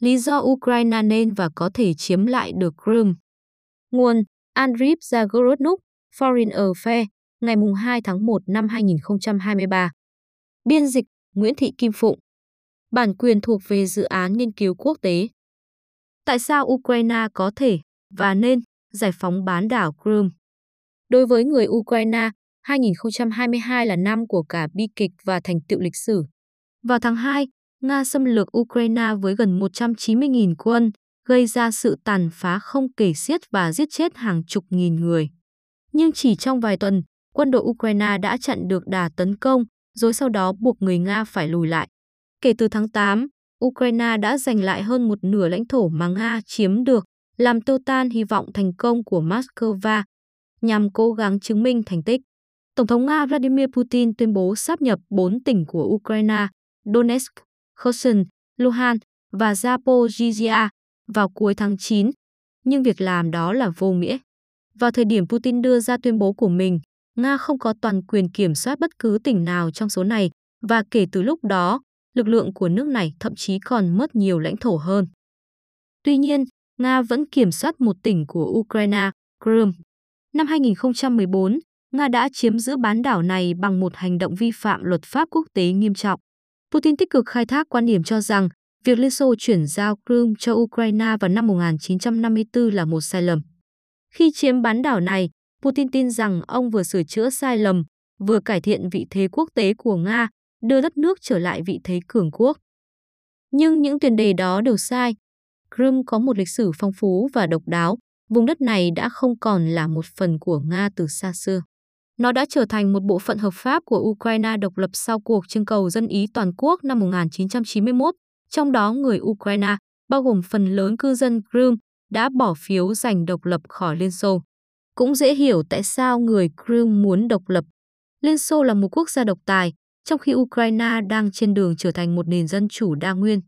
lý do Ukraine nên và có thể chiếm lại được Crimea. Nguồn Andriy Zagorodnuk, Foreign Affairs, ngày 2 tháng 1 năm 2023. Biên dịch Nguyễn Thị Kim Phụng. Bản quyền thuộc về dự án nghiên cứu quốc tế. Tại sao Ukraine có thể và nên giải phóng bán đảo Crimea? Đối với người Ukraine, 2022 là năm của cả bi kịch và thành tựu lịch sử. Vào tháng 2, Nga xâm lược Ukraine với gần 190.000 quân, gây ra sự tàn phá không kể xiết và giết chết hàng chục nghìn người. Nhưng chỉ trong vài tuần, quân đội Ukraine đã chặn được đà tấn công, rồi sau đó buộc người Nga phải lùi lại. Kể từ tháng 8, Ukraine đã giành lại hơn một nửa lãnh thổ mà Nga chiếm được, làm tiêu tan hy vọng thành công của Moscow nhằm cố gắng chứng minh thành tích. Tổng thống Nga Vladimir Putin tuyên bố sáp nhập bốn tỉnh của Ukraine, Donetsk, Kherson, Luhansk và Zaporizhia vào cuối tháng 9, nhưng việc làm đó là vô nghĩa. Vào thời điểm Putin đưa ra tuyên bố của mình, Nga không có toàn quyền kiểm soát bất cứ tỉnh nào trong số này và kể từ lúc đó, lực lượng của nước này thậm chí còn mất nhiều lãnh thổ hơn. Tuy nhiên, Nga vẫn kiểm soát một tỉnh của Ukraine, Crimea. Năm 2014, Nga đã chiếm giữ bán đảo này bằng một hành động vi phạm luật pháp quốc tế nghiêm trọng. Putin tích cực khai thác quan điểm cho rằng việc Liên Xô chuyển giao Crimea cho Ukraine vào năm 1954 là một sai lầm. Khi chiếm bán đảo này, Putin tin rằng ông vừa sửa chữa sai lầm, vừa cải thiện vị thế quốc tế của Nga, đưa đất nước trở lại vị thế cường quốc. Nhưng những tiền đề đó đều sai. Crimea có một lịch sử phong phú và độc đáo, vùng đất này đã không còn là một phần của Nga từ xa xưa. Nó đã trở thành một bộ phận hợp pháp của Ukraine độc lập sau cuộc trưng cầu dân Ý toàn quốc năm 1991, trong đó người Ukraine, bao gồm phần lớn cư dân Crimea, đã bỏ phiếu giành độc lập khỏi Liên Xô. Cũng dễ hiểu tại sao người Crimea muốn độc lập. Liên Xô là một quốc gia độc tài, trong khi Ukraine đang trên đường trở thành một nền dân chủ đa nguyên.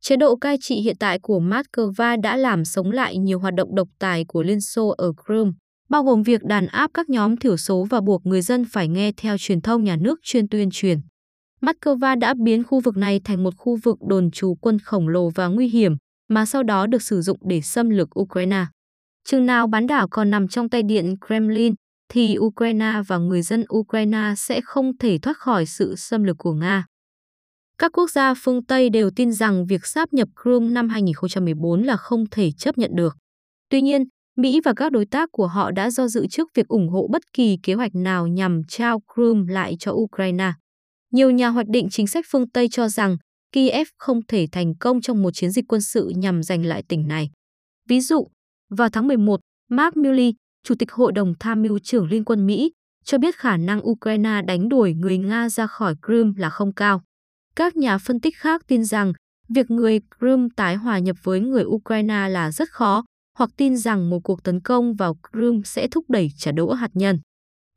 Chế độ cai trị hiện tại của Moscow đã làm sống lại nhiều hoạt động độc tài của Liên Xô ở Crimea, bao gồm việc đàn áp các nhóm thiểu số và buộc người dân phải nghe theo truyền thông nhà nước chuyên tuyên truyền. Moscow đã biến khu vực này thành một khu vực đồn trú quân khổng lồ và nguy hiểm, mà sau đó được sử dụng để xâm lược Ukraine. Chừng nào bán đảo còn nằm trong tay điện Kremlin, thì Ukraine và người dân Ukraine sẽ không thể thoát khỏi sự xâm lược của Nga. Các quốc gia phương Tây đều tin rằng việc sáp nhập Crimea năm 2014 là không thể chấp nhận được. Tuy nhiên, Mỹ và các đối tác của họ đã do dự trước việc ủng hộ bất kỳ kế hoạch nào nhằm trao Crimea lại cho Ukraine. Nhiều nhà hoạch định chính sách phương Tây cho rằng Kiev không thể thành công trong một chiến dịch quân sự nhằm giành lại tỉnh này. Ví dụ, vào tháng 11, Mark Milley, Chủ tịch Hội đồng Tham mưu trưởng Liên quân Mỹ, cho biết khả năng Ukraine đánh đuổi người Nga ra khỏi Crimea là không cao. Các nhà phân tích khác tin rằng việc người Crimea tái hòa nhập với người Ukraine là rất khó, hoặc tin rằng một cuộc tấn công vào Crimea sẽ thúc đẩy trả đũa hạt nhân.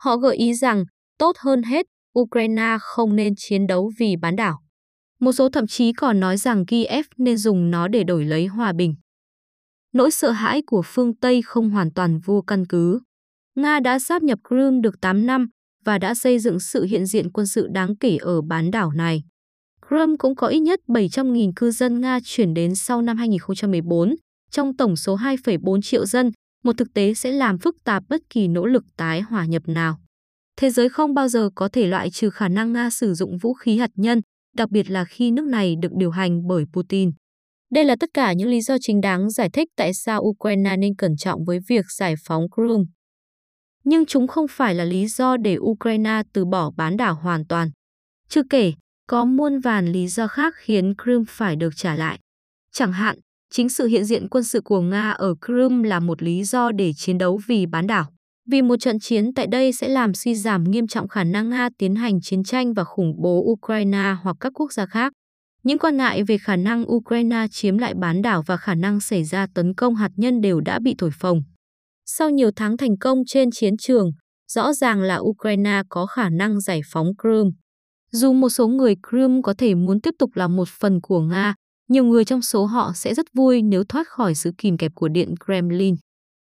Họ gợi ý rằng, tốt hơn hết, Ukraine không nên chiến đấu vì bán đảo. Một số thậm chí còn nói rằng Kiev nên dùng nó để đổi lấy hòa bình. Nỗi sợ hãi của phương Tây không hoàn toàn vô căn cứ. Nga đã sáp nhập Crimea được 8 năm và đã xây dựng sự hiện diện quân sự đáng kể ở bán đảo này. Crimea cũng có ít nhất 700.000 cư dân Nga chuyển đến sau năm 2014, trong tổng số 2,4 triệu dân, một thực tế sẽ làm phức tạp bất kỳ nỗ lực tái hòa nhập nào. Thế giới không bao giờ có thể loại trừ khả năng Nga sử dụng vũ khí hạt nhân, đặc biệt là khi nước này được điều hành bởi Putin. Đây là tất cả những lý do chính đáng giải thích tại sao Ukraine nên cẩn trọng với việc giải phóng Crimea. Nhưng chúng không phải là lý do để Ukraine từ bỏ bán đảo hoàn toàn. Chưa kể, có muôn vàn lý do khác khiến Crimea phải được trả lại. Chẳng hạn, chính sự hiện diện quân sự của Nga ở Crimea là một lý do để chiến đấu vì bán đảo. Vì một trận chiến tại đây sẽ làm suy giảm nghiêm trọng khả năng Nga tiến hành chiến tranh và khủng bố Ukraine hoặc các quốc gia khác. Những quan ngại về khả năng Ukraine chiếm lại bán đảo và khả năng xảy ra tấn công hạt nhân đều đã bị thổi phồng. Sau nhiều tháng thành công trên chiến trường, rõ ràng là Ukraine có khả năng giải phóng Crimea. Dù một số người Crimea có thể muốn tiếp tục là một phần của Nga, nhiều người trong số họ sẽ rất vui nếu thoát khỏi sự kìm kẹp của Điện Kremlin.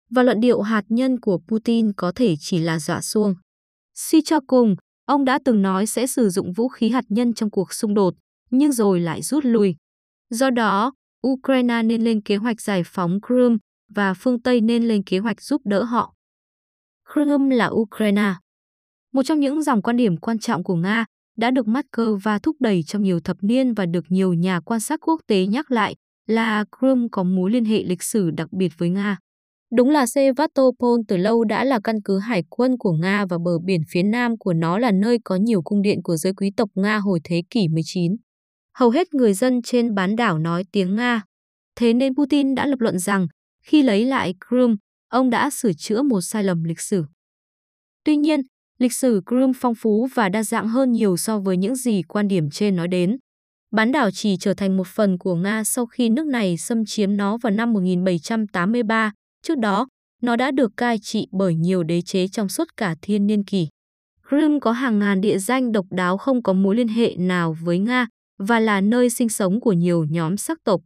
Và luận điệu hạt nhân của Putin có thể chỉ là dọa xuông. Suy cho cùng, ông đã từng nói sẽ sử dụng vũ khí hạt nhân trong cuộc xung đột, nhưng rồi lại rút lui. Do đó, Ukraine nên lên kế hoạch giải phóng Crimea và phương Tây nên lên kế hoạch giúp đỡ họ. Crimea là Ukraine. Một trong những dòng quan điểm quan trọng của Nga đã được Moscow thúc đẩy trong nhiều thập niên và được nhiều nhà quan sát quốc tế nhắc lại là Crimea có mối liên hệ lịch sử đặc biệt với Nga. Đúng là Sevastopol từ lâu đã là căn cứ hải quân của Nga và bờ biển phía nam của nó là nơi có nhiều cung điện của giới quý tộc Nga hồi thế kỷ 19. Hầu hết người dân trên bán đảo nói tiếng Nga. Thế nên Putin đã lập luận rằng khi lấy lại Crimea, ông đã sửa chữa một sai lầm lịch sử. Tuy nhiên, lịch sử Crimea phong phú và đa dạng hơn nhiều so với những gì quan điểm trên nói đến. Bán đảo chỉ trở thành một phần của Nga sau khi nước này xâm chiếm nó vào năm 1783, trước đó nó đã được cai trị bởi nhiều đế chế trong suốt cả thiên niên kỷ. Crimea có hàng ngàn địa danh độc đáo không có mối liên hệ nào với Nga và là nơi sinh sống của nhiều nhóm sắc tộc.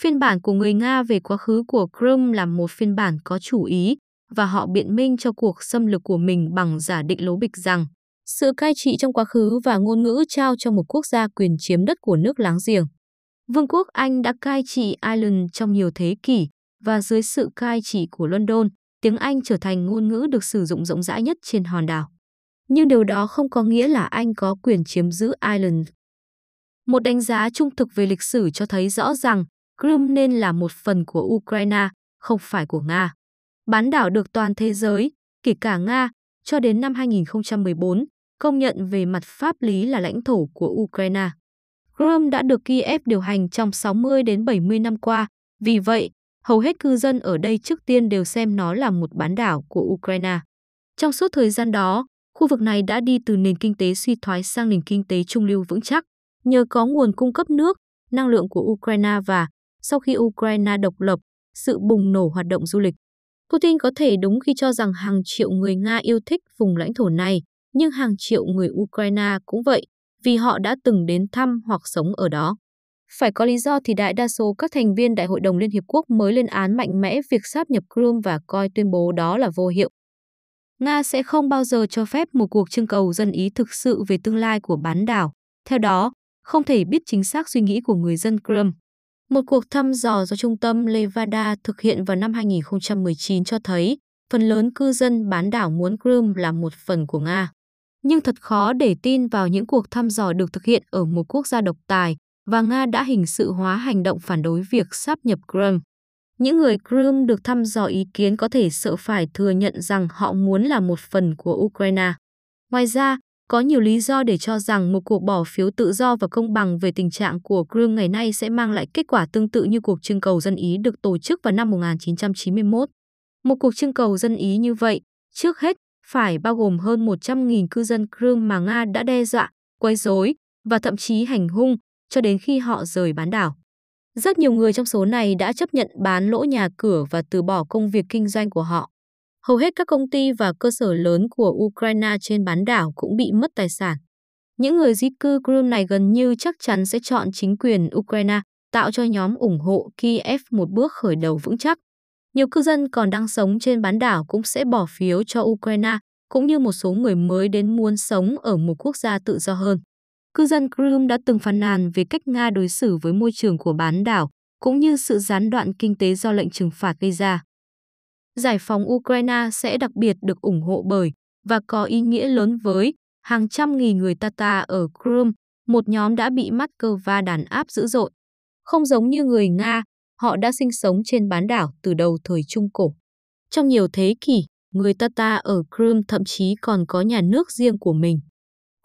Phiên bản của người Nga về quá khứ của Crimea là một phiên bản có chủ ý và họ biện minh cho cuộc xâm lược của mình bằng giả định lố bịch rằng sự cai trị trong quá khứ và ngôn ngữ trao cho một quốc gia quyền chiếm đất của nước láng giềng. Vương quốc Anh đã cai trị Ireland trong nhiều thế kỷ và dưới sự cai trị của London, tiếng Anh trở thành ngôn ngữ được sử dụng rộng rãi nhất trên hòn đảo. Nhưng điều đó không có nghĩa là Anh có quyền chiếm giữ Ireland. Một đánh giá trung thực về lịch sử cho thấy rõ rằng Crimea nên là một phần của Ukraine, không phải của Nga. Bán đảo được toàn thế giới, kể cả Nga, cho đến năm 2014, công nhận về mặt pháp lý là lãnh thổ của Ukraine. Crimea đã được Kiev điều hành trong 60 đến 70 năm qua, vì vậy, hầu hết cư dân ở đây trước tiên đều xem nó là một bán đảo của Ukraine. Trong suốt thời gian đó, khu vực này đã đi từ nền kinh tế suy thoái sang nền kinh tế trung lưu vững chắc, nhờ có nguồn cung cấp nước, năng lượng của Ukraine và, sau khi Ukraine độc lập, sự bùng nổ hoạt động du lịch. Putin có thể đúng khi cho rằng hàng triệu người Nga yêu thích vùng lãnh thổ này, nhưng hàng triệu người Ukraine cũng vậy, vì họ đã từng đến thăm hoặc sống ở đó. Phải có lý do thì đại đa số các thành viên Đại hội đồng Liên Hiệp Quốc mới lên án mạnh mẽ việc sáp nhập Crimea và coi tuyên bố đó là vô hiệu. Nga sẽ không bao giờ cho phép một cuộc trưng cầu dân ý thực sự về tương lai của bán đảo. Theo đó, không thể biết chính xác suy nghĩ của người dân Crimea. Một cuộc thăm dò do Trung tâm Levada thực hiện vào năm 2019 cho thấy phần lớn cư dân bán đảo muốn Crimea là một phần của Nga. Nhưng thật khó để tin vào những cuộc thăm dò được thực hiện ở một quốc gia độc tài và Nga đã hình sự hóa hành động phản đối việc sáp nhập Crimea. Những người Crimea được thăm dò ý kiến có thể sợ phải thừa nhận rằng họ muốn là một phần của Ukraine. Ngoài ra, có nhiều lý do để cho rằng một cuộc bỏ phiếu tự do và công bằng về tình trạng của Crimea ngày nay sẽ mang lại kết quả tương tự như cuộc trưng cầu dân Ý được tổ chức vào năm 1991. Một cuộc trưng cầu dân Ý như vậy, trước hết, phải bao gồm hơn 100.000 cư dân Crimea mà Nga đã đe dọa, quấy rối và thậm chí hành hung cho đến khi họ rời bán đảo. Rất nhiều người trong số này đã chấp nhận bán lỗ nhà cửa và từ bỏ công việc kinh doanh của họ. Hầu hết các công ty và cơ sở lớn của Ukraine trên bán đảo cũng bị mất tài sản. Những người di cư Crimea này gần như chắc chắn sẽ chọn chính quyền Ukraine, tạo cho nhóm ủng hộ Kiev một bước khởi đầu vững chắc. Nhiều cư dân còn đang sống trên bán đảo cũng sẽ bỏ phiếu cho Ukraine, cũng như một số người mới đến muốn sống ở một quốc gia tự do hơn. Cư dân Crimea đã từng phàn nàn về cách Nga đối xử với môi trường của bán đảo, cũng như sự gián đoạn kinh tế do lệnh trừng phạt gây ra. Giải phóng Ukraine sẽ đặc biệt được ủng hộ bởi và có ý nghĩa lớn với hàng trăm nghìn người Tatar ở Crimea, một nhóm đã bị Moscow đàn áp dữ dội. Không giống như người Nga, họ đã sinh sống trên bán đảo từ đầu thời Trung Cổ. Trong nhiều thế kỷ, người Tatar ở Crimea thậm chí còn có nhà nước riêng của mình.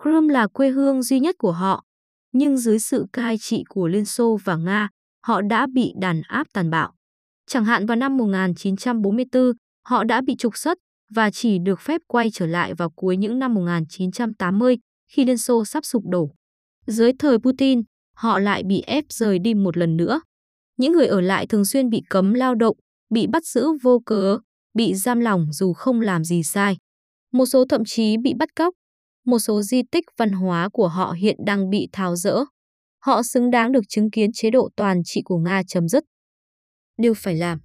Crimea là quê hương duy nhất của họ, nhưng dưới sự cai trị của Liên Xô và Nga, họ đã bị đàn áp tàn bạo. Chẳng hạn vào năm 1944, họ đã bị trục xuất và chỉ được phép quay trở lại vào cuối những năm 1980 khi Liên Xô sắp sụp đổ. Dưới thời Putin, họ lại bị ép rời đi một lần nữa. Những người ở lại thường xuyên bị cấm lao động, bị bắt giữ vô cớ, bị giam lỏng dù không làm gì sai. Một số thậm chí bị bắt cóc. Một số di tích văn hóa của họ hiện đang bị tháo rỡ. Họ xứng đáng được chứng kiến chế độ toàn trị của Nga chấm dứt điều phải làm.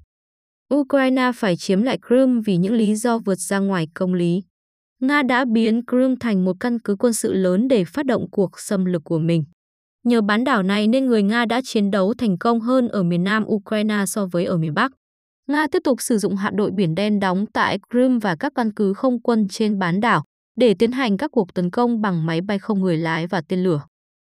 Ukraine phải chiếm lại Crimea vì những lý do vượt ra ngoài công lý. Nga đã biến Crimea thành một căn cứ quân sự lớn để phát động cuộc xâm lược của mình. Nhờ bán đảo này nên người Nga đã chiến đấu thành công hơn ở miền nam Ukraine so với ở miền Bắc. Nga tiếp tục sử dụng hạm đội Biển Đen đóng tại Crimea và các căn cứ không quân trên bán đảo để tiến hành các cuộc tấn công bằng máy bay không người lái và tên lửa.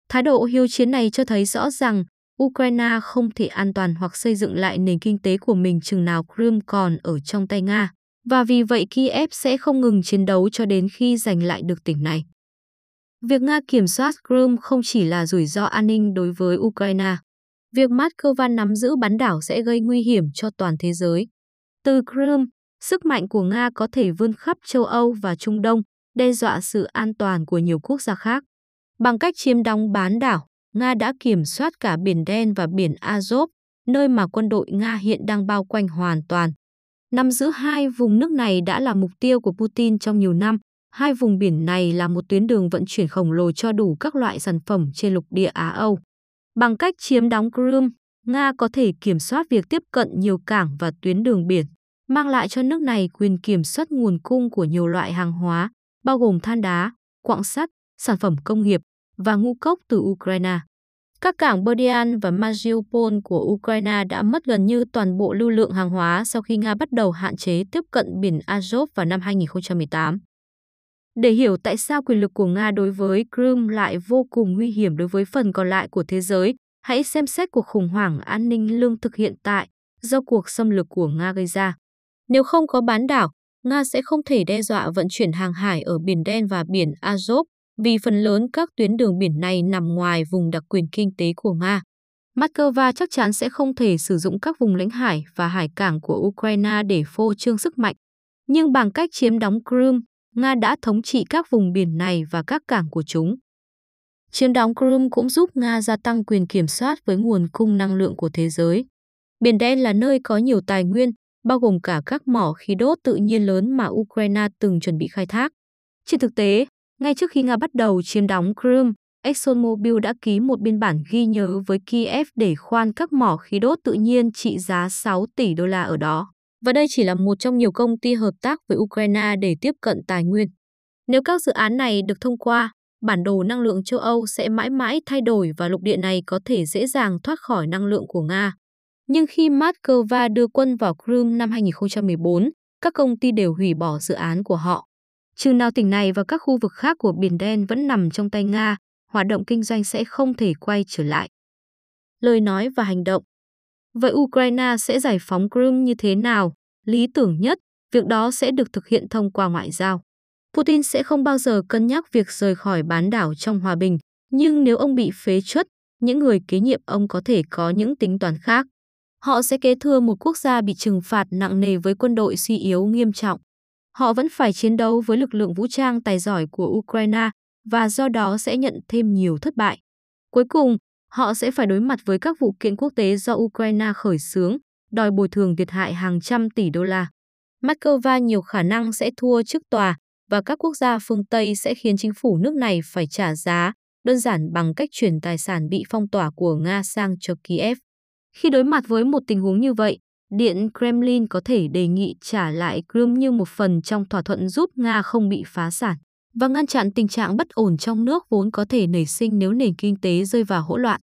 Thái độ hiếu chiến này cho thấy rõ rằng Ukraine không thể an toàn hoặc xây dựng lại nền kinh tế của mình chừng nào Crimea còn ở trong tay Nga, và vì vậy Kiev sẽ không ngừng chiến đấu cho đến khi giành lại được tỉnh này. Việc Nga kiểm soát Crimea không chỉ là rủi ro an ninh đối với Ukraine. Việc Moscow nắm giữ bán đảo sẽ gây nguy hiểm cho toàn thế giới. Từ Crimea, sức mạnh của Nga có thể vươn khắp châu Âu và Trung Đông, đe dọa sự an toàn của nhiều quốc gia khác. Bằng cách chiếm đóng bán đảo, Nga đã kiểm soát cả Biển Đen và Biển Azov, nơi mà quân đội Nga hiện đang bao quanh hoàn toàn. Nằm giữa hai vùng nước này đã là mục tiêu của Putin trong nhiều năm. Hai vùng biển này là một tuyến đường vận chuyển khổng lồ cho đủ các loại sản phẩm trên lục địa Á-Âu. Bằng cách chiếm đóng Crimea, Nga có thể kiểm soát việc tiếp cận nhiều cảng và tuyến đường biển, mang lại cho nước này quyền kiểm soát nguồn cung của nhiều loại hàng hóa, bao gồm than đá, quặng sắt, sản phẩm công nghiệp và ngũ cốc từ Ukraine. Các cảng Berdyan và Mariupol của Ukraine đã mất gần như toàn bộ lưu lượng hàng hóa sau khi Nga bắt đầu hạn chế tiếp cận biển Azov vào năm 2018. Để hiểu tại sao quyền lực của Nga đối với Crimea lại vô cùng nguy hiểm đối với phần còn lại của thế giới, hãy xem xét cuộc khủng hoảng an ninh lương thực hiện tại do cuộc xâm lược của Nga gây ra. Nếu không có bán đảo, Nga sẽ không thể đe dọa vận chuyển hàng hải ở Biển Đen và Biển Azov vì phần lớn các tuyến đường biển này nằm ngoài vùng đặc quyền kinh tế của Nga. Moscow chắc chắn sẽ không thể sử dụng các vùng lãnh hải và hải cảng của Ukraine để phô trương sức mạnh. Nhưng bằng cách chiếm đóng Crimea, Nga đã thống trị các vùng biển này và các cảng của chúng. Chiếm đóng Crimea cũng giúp Nga gia tăng quyền kiểm soát với nguồn cung năng lượng của thế giới. Biển Đen là nơi có nhiều tài nguyên, bao gồm cả các mỏ khí đốt tự nhiên lớn mà Ukraine từng chuẩn bị khai thác. Trên thực tế, ngay trước khi Nga bắt đầu chiếm đóng Crimea, ExxonMobil đã ký một biên bản ghi nhớ với Kiev để khoan các mỏ khí đốt tự nhiên trị giá 6 tỷ đô la ở đó. Và đây chỉ là một trong nhiều công ty hợp tác với Ukraine để tiếp cận tài nguyên. Nếu các dự án này được thông qua, bản đồ năng lượng châu Âu sẽ mãi mãi thay đổi và lục địa này có thể dễ dàng thoát khỏi năng lượng của Nga. Nhưng khi Moscow đưa quân vào Crimea năm 2014, các công ty đều hủy bỏ dự án của họ. Chừng nào tỉnh này và các khu vực khác của Biển Đen vẫn nằm trong tay Nga, hoạt động kinh doanh sẽ không thể quay trở lại. Lời nói và hành động Vậy Ukraine sẽ giải phóng Crimea như thế nào? Lý tưởng nhất, việc đó sẽ được thực hiện thông qua ngoại giao. Putin sẽ không bao giờ cân nhắc việc rời khỏi bán đảo trong hòa bình, nhưng nếu ông bị phế chuất, những người kế nhiệm ông có thể có những tính toán khác. Họ sẽ kế thừa một quốc gia bị trừng phạt nặng nề với quân đội suy yếu nghiêm trọng. Họ vẫn phải chiến đấu với lực lượng vũ trang tài giỏi của Ukraine và do đó sẽ nhận thêm nhiều thất bại. Cuối cùng, họ sẽ phải đối mặt với các vụ kiện quốc tế do Ukraine khởi xướng, đòi bồi thường thiệt hại hàng trăm tỷ đô la. Moscow nhiều khả năng sẽ thua trước tòa và các quốc gia phương Tây sẽ khiến chính phủ nước này phải trả giá, đơn giản bằng cách chuyển tài sản bị phong tỏa của Nga sang cho Kiev. Khi đối mặt với một tình huống như vậy, Điện Kremlin có thể đề nghị trả lại Crimea như một phần trong thỏa thuận giúp Nga không bị phá sản và ngăn chặn tình trạng bất ổn trong nước vốn có thể nảy sinh nếu nền kinh tế rơi vào hỗn loạn.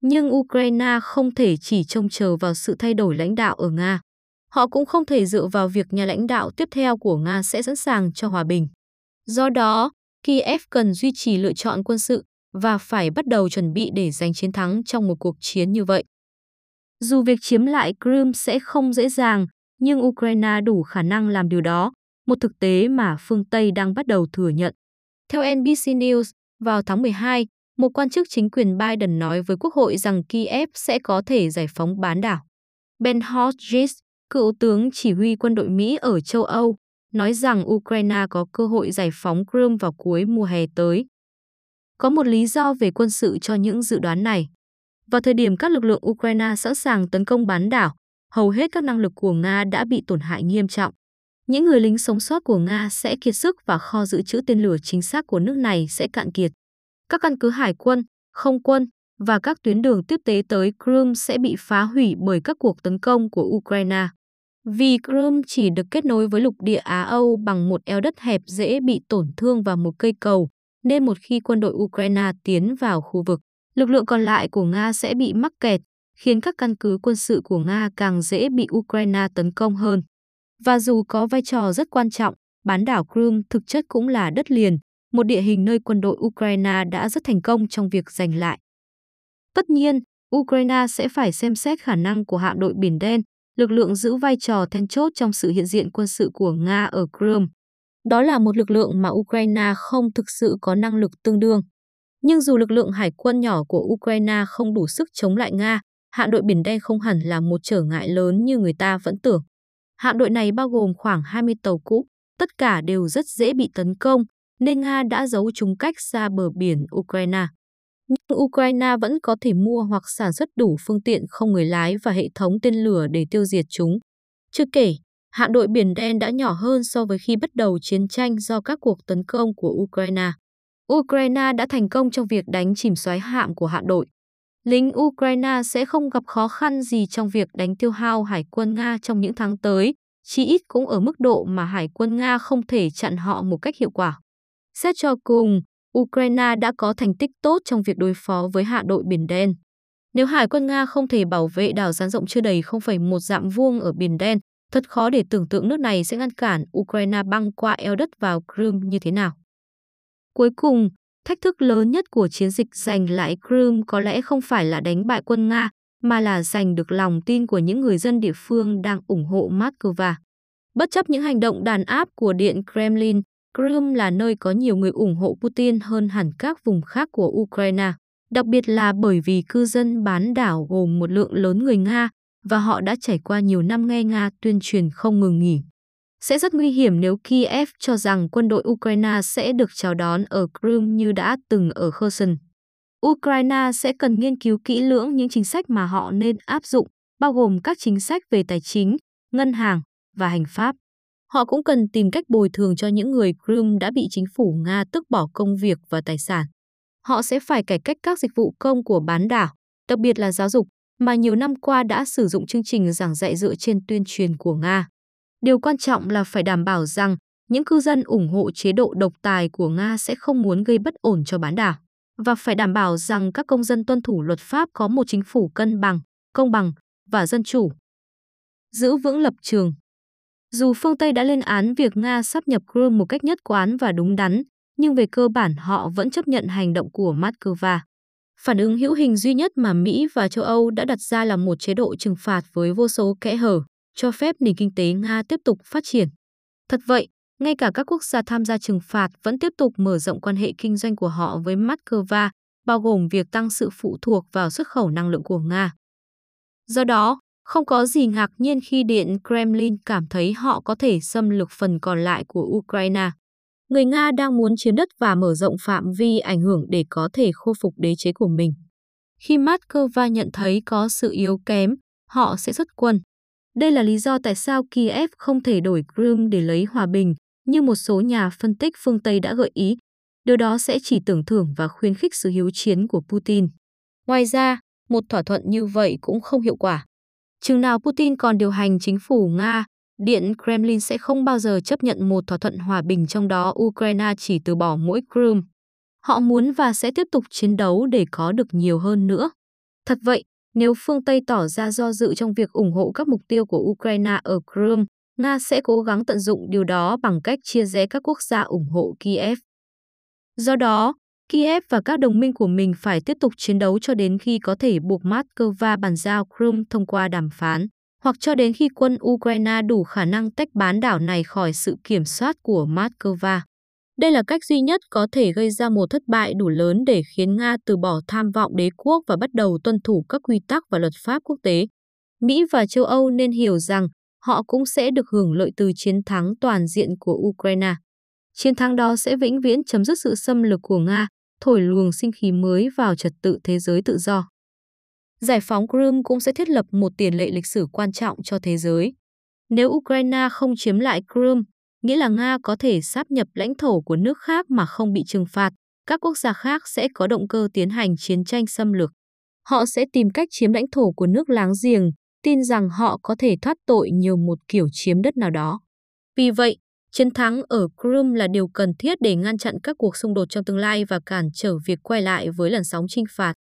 Nhưng Ukraine không thể chỉ trông chờ vào sự thay đổi lãnh đạo ở Nga. Họ cũng không thể dựa vào việc nhà lãnh đạo tiếp theo của Nga sẽ sẵn sàng cho hòa bình. Do đó, Kiev cần duy trì lựa chọn quân sự và phải bắt đầu chuẩn bị để giành chiến thắng trong một cuộc chiến như vậy. Dù việc chiếm lại Crimea sẽ không dễ dàng, nhưng Ukraine đủ khả năng làm điều đó, một thực tế mà phương Tây đang bắt đầu thừa nhận. Theo NBC News, vào tháng 12, một quan chức chính quyền Biden nói với Quốc hội rằng Kiev sẽ có thể giải phóng bán đảo. Ben Hodges, cựu tướng chỉ huy quân đội Mỹ ở châu Âu, nói rằng Ukraine có cơ hội giải phóng Crimea vào cuối mùa hè tới. Có một lý do về quân sự cho những dự đoán này. Vào thời điểm các lực lượng Ukraine sẵn sàng tấn công bán đảo, hầu hết các năng lực của Nga đã bị tổn hại nghiêm trọng. Những người lính sống sót của Nga sẽ kiệt sức và kho dự trữ tên lửa chính xác của nước này sẽ cạn kiệt. Các căn cứ hải quân, không quân và các tuyến đường tiếp tế tới Crimea sẽ bị phá hủy bởi các cuộc tấn công của Ukraine. Vì Crimea chỉ được kết nối với lục địa Á-Âu bằng một eo đất hẹp dễ bị tổn thương và một cây cầu, nên một khi quân đội Ukraine tiến vào khu vực, lực lượng còn lại của Nga sẽ bị mắc kẹt, khiến các căn cứ quân sự của Nga càng dễ bị Ukraine tấn công hơn. Và dù có vai trò rất quan trọng, bán đảo Crimea thực chất cũng là đất liền, một địa hình nơi quân đội Ukraine đã rất thành công trong việc giành lại. Tất nhiên, Ukraine sẽ phải xem xét khả năng của hạm đội Biển Đen, lực lượng giữ vai trò then chốt trong sự hiện diện quân sự của Nga ở Crimea. Đó là một lực lượng mà Ukraine không thực sự có năng lực tương đương. Nhưng dù lực lượng hải quân nhỏ của Ukraine không đủ sức chống lại Nga, hạm đội Biển Đen không hẳn là một trở ngại lớn như người ta vẫn tưởng. Hạm đội này bao gồm khoảng 20 tàu cũ, tất cả đều rất dễ bị tấn công, nên Nga đã giấu chúng cách xa bờ biển Ukraine. Nhưng Ukraine vẫn có thể mua hoặc sản xuất đủ phương tiện không người lái và hệ thống tên lửa để tiêu diệt chúng. Chưa kể, hạm đội Biển Đen đã nhỏ hơn so với khi bắt đầu chiến tranh do các cuộc tấn công của Ukraine. Ukraine đã thành công trong việc đánh chìm xoáy hạm của hạm đội. Lính Ukraine sẽ không gặp khó khăn gì trong việc đánh tiêu hao hải quân Nga trong những tháng tới, chỉ ít cũng ở mức độ mà hải quân Nga không thể chặn họ một cách hiệu quả. Xét cho cùng, Ukraine đã có thành tích tốt trong việc đối phó với hạ đội Biển Đen. Nếu Hải quân Nga không thể bảo vệ đảo gián rộng chưa đầy 0,1 dặm vuông ở Biển Đen, thật khó để tưởng tượng nước này sẽ ngăn cản Ukraine băng qua eo đất vào Crimea như thế nào. Cuối cùng, thách thức lớn nhất của chiến dịch giành lại Crimea có lẽ không phải là đánh bại quân Nga, mà là giành được lòng tin của những người dân địa phương đang ủng hộ Moscow. Bất chấp những hành động đàn áp của Điện Kremlin, Crimea là nơi có nhiều người ủng hộ Putin hơn hẳn các vùng khác của Ukraine, đặc biệt là bởi vì cư dân bán đảo gồm một lượng lớn người Nga và họ đã trải qua nhiều năm nghe Nga tuyên truyền không ngừng nghỉ. Sẽ rất nguy hiểm nếu Kiev cho rằng quân đội Ukraine sẽ được chào đón ở Crimea như đã từng ở Kherson. Ukraine sẽ cần nghiên cứu kỹ lưỡng những chính sách mà họ nên áp dụng, bao gồm các chính sách về tài chính, ngân hàng và hành pháp. Họ cũng cần tìm cách bồi thường cho những người Crimea đã bị chính phủ Nga tước bỏ công việc và tài sản. Họ sẽ phải cải cách các dịch vụ công của bán đảo, đặc biệt là giáo dục, mà nhiều năm qua đã sử dụng chương trình giảng dạy dựa trên tuyên truyền của Nga. Điều quan trọng là phải đảm bảo rằng những cư dân ủng hộ chế độ độc tài của Nga sẽ không muốn gây bất ổn cho bán đảo và phải đảm bảo rằng các công dân tuân thủ luật pháp có một chính phủ cân bằng, công bằng và dân chủ. Giữ vững lập trường dù phương Tây đã lên án việc Nga sắp nhập Crimea một cách nhất quán và đúng đắn, nhưng về cơ bản họ vẫn chấp nhận hành động của Moscow. Phản ứng hữu hình duy nhất mà Mỹ và châu Âu đã đặt ra là một chế độ trừng phạt với vô số kẽ hở, cho phép nền kinh tế Nga tiếp tục phát triển. Thật vậy, ngay cả các quốc gia tham gia trừng phạt vẫn tiếp tục mở rộng quan hệ kinh doanh của họ với Moscow, bao gồm việc tăng sự phụ thuộc vào xuất khẩu năng lượng của Nga. Do đó, không có gì ngạc nhiên khi Điện Kremlin cảm thấy họ có thể xâm lược phần còn lại của Ukraine. Người Nga đang muốn chiếm đất và mở rộng phạm vi ảnh hưởng để có thể khôi phục đế chế của mình. Khi Moscow nhận thấy có sự yếu kém, họ sẽ xuất quân. Đây là lý do tại sao Kiev không thể đổi Crimea để lấy hòa bình, như một số nhà phân tích phương Tây đã gợi ý. Điều đó sẽ chỉ tưởng thưởng và khuyến khích sự hiếu chiến của Putin. Ngoài ra, một thỏa thuận như vậy cũng không hiệu quả. Chừng nào Putin còn điều hành chính phủ Nga, Điện Kremlin sẽ không bao giờ chấp nhận một thỏa thuận hòa bình trong đó Ukraine chỉ từ bỏ mỗi Crimea. Họ muốn và sẽ tiếp tục chiến đấu để có được nhiều hơn nữa. Thật vậy, nếu phương Tây tỏ ra do dự trong việc ủng hộ các mục tiêu của Ukraine ở Crimea, Nga sẽ cố gắng tận dụng điều đó bằng cách chia rẽ các quốc gia ủng hộ Kiev. Do đó, Kiev và các đồng minh của mình phải tiếp tục chiến đấu cho đến khi có thể buộc Moscow bàn giao Crimea thông qua đàm phán, hoặc cho đến khi quân Ukraine đủ khả năng tách bán đảo này khỏi sự kiểm soát của Moscow. Đây là cách duy nhất có thể gây ra một thất bại đủ lớn để khiến Nga từ bỏ tham vọng đế quốc và bắt đầu tuân thủ các quy tắc và luật pháp quốc tế. Mỹ và châu Âu nên hiểu rằng họ cũng sẽ được hưởng lợi từ chiến thắng toàn diện của Ukraine. Chiến thắng đó sẽ vĩnh viễn chấm dứt sự xâm lược của Nga, thổi luồng sinh khí mới vào trật tự thế giới tự do. Giải phóng Crimea cũng sẽ thiết lập một tiền lệ lịch sử quan trọng cho thế giới. Nếu Ukraine không chiếm lại Crimea, nghĩa là Nga có thể sáp nhập lãnh thổ của nước khác mà không bị trừng phạt, các quốc gia khác sẽ có động cơ tiến hành chiến tranh xâm lược. Họ sẽ tìm cách chiếm lãnh thổ của nước láng giềng, tin rằng họ có thể thoát tội nhiều một kiểu chiếm đất nào đó. Vì vậy, Chiến thắng ở Crimea là điều cần thiết để ngăn chặn các cuộc xung đột trong tương lai và cản trở việc quay lại với làn sóng trinh phạt.